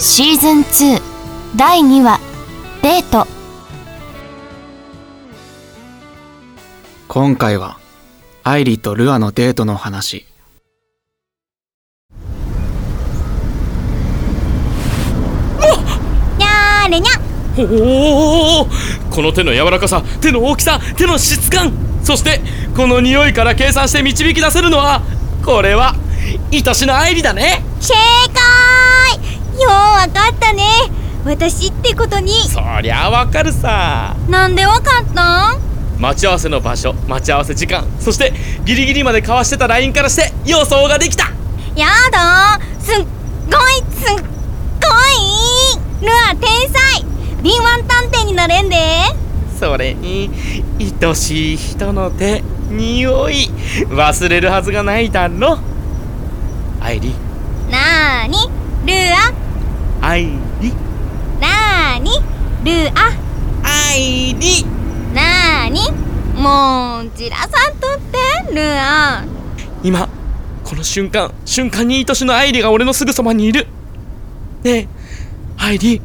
シーズン2第2話。デート。今回はアイリとルアのデートの話。にゃーれにゃおおこの手の柔らかさ手の大きさ手の質感。そしてこの匂いから計算して導き出せるのはこれは愛しの愛理だね。正解わかったね。私ってことに。そりゃわかるさ。なんでわかったん？待ち合わせの場所待ち合わせ時間。そしてギリギリまで交わしてた LINE からして予想ができた。やだ。すっごいすっごい。ルア天才。敏腕探偵になれんで。それに愛しい人の手匂い。忘れるはずがないだろ。愛理なーに？ル愛理アなーに？ルア愛理なーに？もうじらさんとってルア今この瞬間瞬間に愛しの愛理が俺のすぐそばにいる。ねえ愛理。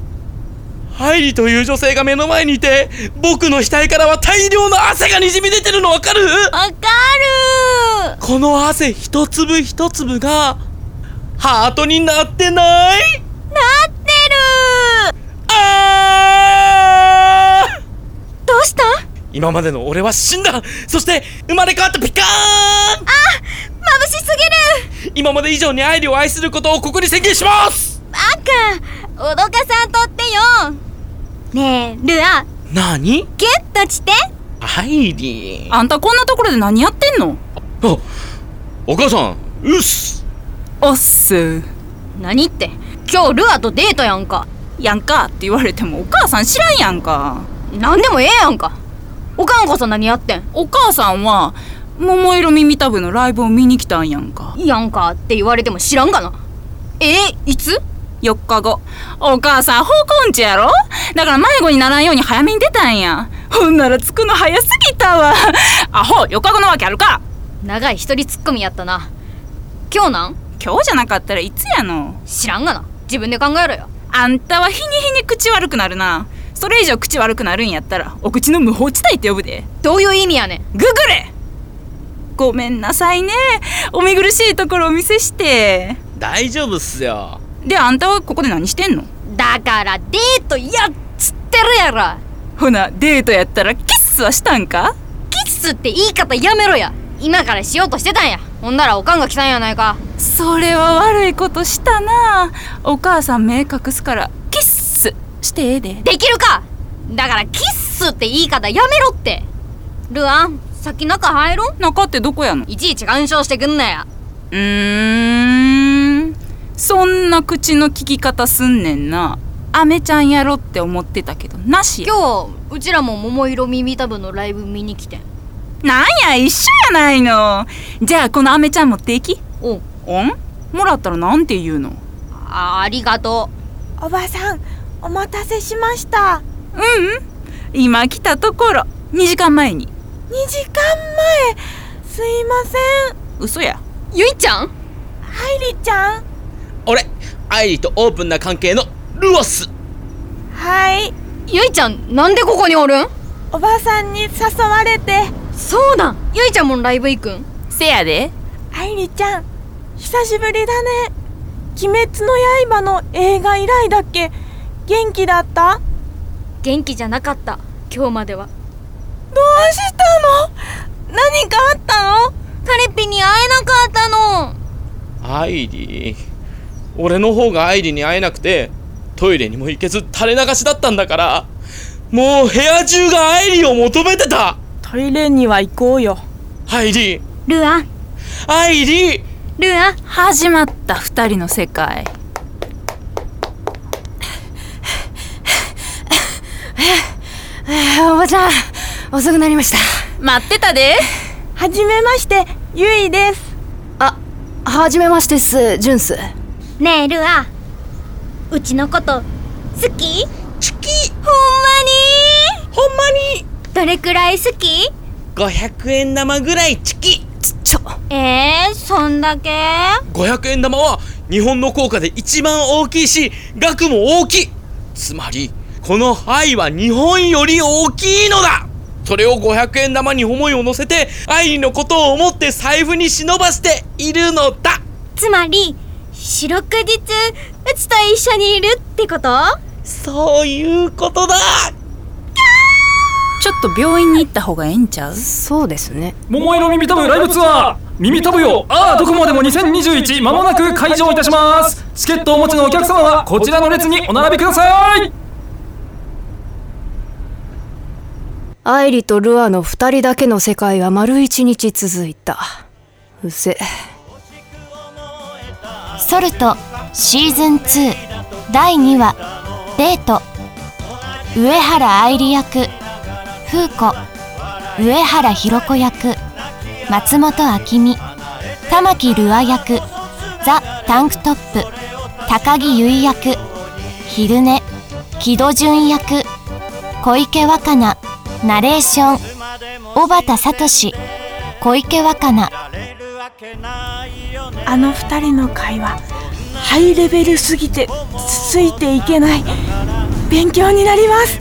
愛理という女性が目の前にいて僕の額からは大量の汗がにじみ出てるのわかる？わかる。この汗一粒一粒がハートになってないなってるあーどうした今までの俺は死んだ。そして生まれ変わったピカーン。眩しすぎる。今まで以上に愛理を愛することをここに宣言します。バカ脅かさんとってよ。ねえルアなにギュッとして。愛理。あんたこんなところで何やってんの？あお母さんうっす。おっす。何って？今日ルアとデートやんか。やんかって言われてもお母さん知らんやんか。何でもええやんかおかんこそ何やってん？お母さんは桃色耳たぶのライブを見に来たんやんか。やんかって言われても知らんがな。えいつ？4日後。お母さん方向音痴やろ？だから迷子にならんように早めに出たんや。ほんなら着くの早すぎたわ。アホ4日後のわけあるか。長い一人ツッコミやったな。今日なん？今日じゃなかったらいつやの？知らんがな。自分で考えろよ。あんたは日に日に口悪くなるなそれ以上口悪くなるんやったらお口の無法地帯って呼ぶで。どういう意味やねん。ググれ。ごめんなさいね。お見苦しいところお見せして。大丈夫っすよ。であんたはここで何してんの？だからデートやっつってるやろ。ほなデートやったらキッスはしたんか？キッススって言い方やめろや。今からしようとしてたんや。ほんならおかんが来たんやないか。それは悪いことしたな。お母さん目隠すからキッスしてええで。できるか！だからキッスって言い方やめろって！ルアン先中入ろう？中ってどこやの？いちいち干渉してくんなや。うーん。そんな口の利き方すんねんな。アメちゃんやろって思ってたけどなしや。今日うちらも桃色耳たぶのライブ見に来てん。なんや一緒やないの。じゃあこのアメちゃん持っていき。おおん？もらったらなんて言うの？あありがとおばさんお待たせしました。ううん。今来たところ。2時間前に。2時間前。すいません。嘘や。うゆいちゃん？愛理ちゃん？俺愛理とオープンな関係のルオス。はい。ゆいちゃんなんでここにおるん？おばさんに誘われて。そうなんゆいちゃんもライブ行くん？せやで。愛理ちゃん久しぶりだね。鬼滅の刃の映画以来だっけ？元気だった？元気じゃなかった。今日までは。どうしたの？何かあったの？カレッピに会えなかったの。愛理俺の方が愛理に会えなくてトイレにも行けず垂れ流しだったんだからもう部屋中が愛理を求めてた。トイレには行こうよ。愛理ルア。ン愛理ルア。ン始まった二人の世界おばちゃん遅くなりました。待ってたで。はじめましてゆいです。あはじめましてっすジュンス。ねえルアうちのこと好き？チキほんまに？ほんまに。どれくらい好き？500円玉ぐらいチキちょ。えー、そんだけ？500円玉は日本の硬貨で一番大きいし額も大きい。つまりこの愛は日本より大きいのだ。それを500円玉に思いを乗せて愛のことを思って財布に忍ばしているのだ。つまり四六日うちと一緒にいるってこと？そういうことだ。ちょっと病院に行った方がええんちゃう？そうですね。桃色耳たぶライブツアー耳たぶよ。ああどこまでも2021まもなく開場いたします。チケットをお持ちのお客様はこちらの列にお並びください愛理とルアの二人だけの世界は丸一日続いた。うせ。ソルトシーズン2第2話デート。上原愛理役風子上原ひろ子役松本明美。玉木ルア役ザ・タンクトップ。高木結衣役昼寝。木戸潤役小池若菜。ナレーション。小畑聡。小池若菜。あの二人の会話ハイレベルすぎてついていけない。勉強になります。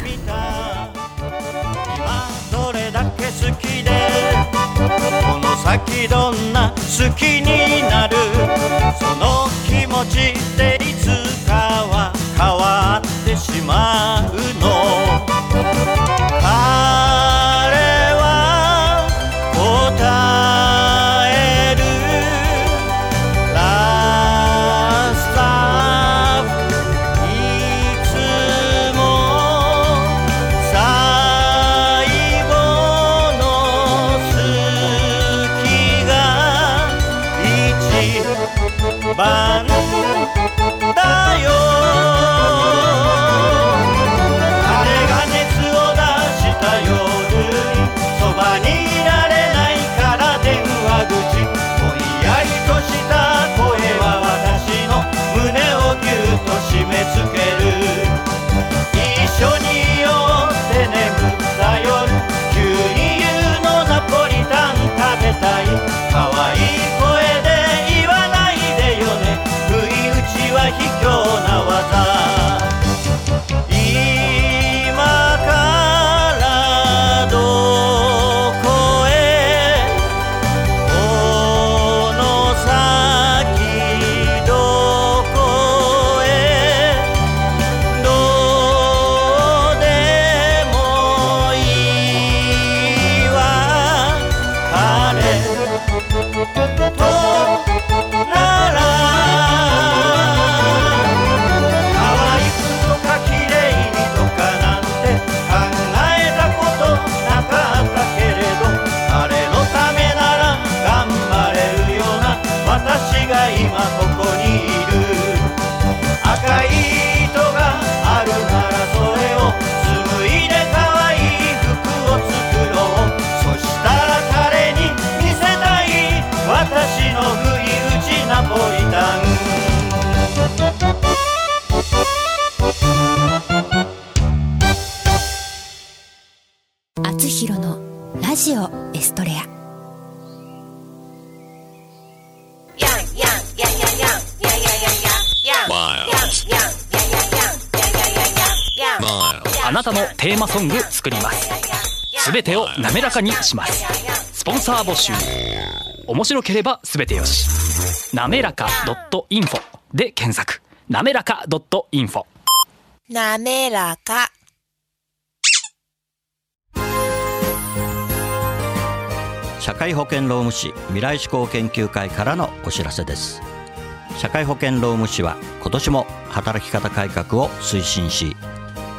どれだけ好きでこの先どんな好きになる？その気持ちでいつかは変わってしまうテーマソング作ります。すべてを滑らかにします。スポンサー募集。面白ければすべてよし。なめらか .info で検索。なめらか .info なめらか。社会保険労務士未来志向研究会からのお知らせです。社会保険労務士は今年も働き方改革を推進し